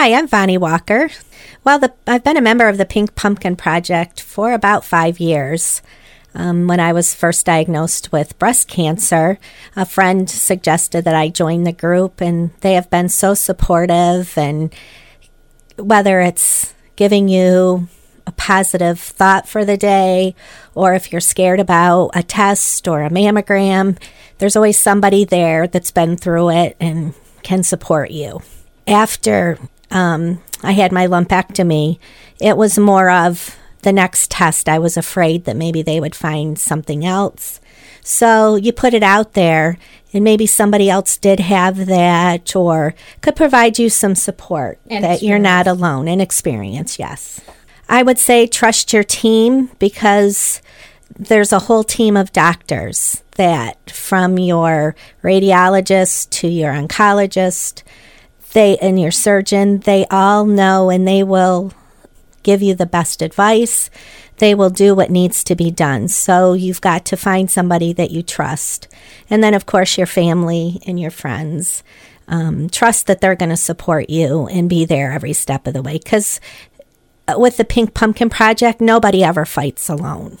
Hi, I'm Vonnie Walker. Well, the, I've been a member of the Pink Pumpkin Project for about five years. Um, when I was first diagnosed with breast cancer, a friend suggested that I join the group, and they have been so supportive. And whether it's giving you a positive thought for the day, or if you're scared about a test or a mammogram, there's always somebody there that's been through it and can support you. After um, I had my lumpectomy, it was more of the next test. I was afraid that maybe they would find something else. So you put it out there, and maybe somebody else did have that or could provide you some support And that you're not alone and experience, yes. I would say trust your team because there's a whole team of doctors that from your radiologist to your oncologist they and your surgeon they all know and they will give you the best advice. They will do what needs to be done. So you've got to find somebody that you trust. And then of course your family and your friends. Um, trust that they're going to support you and be there every step of the way because with the pink pumpkin project nobody ever fights alone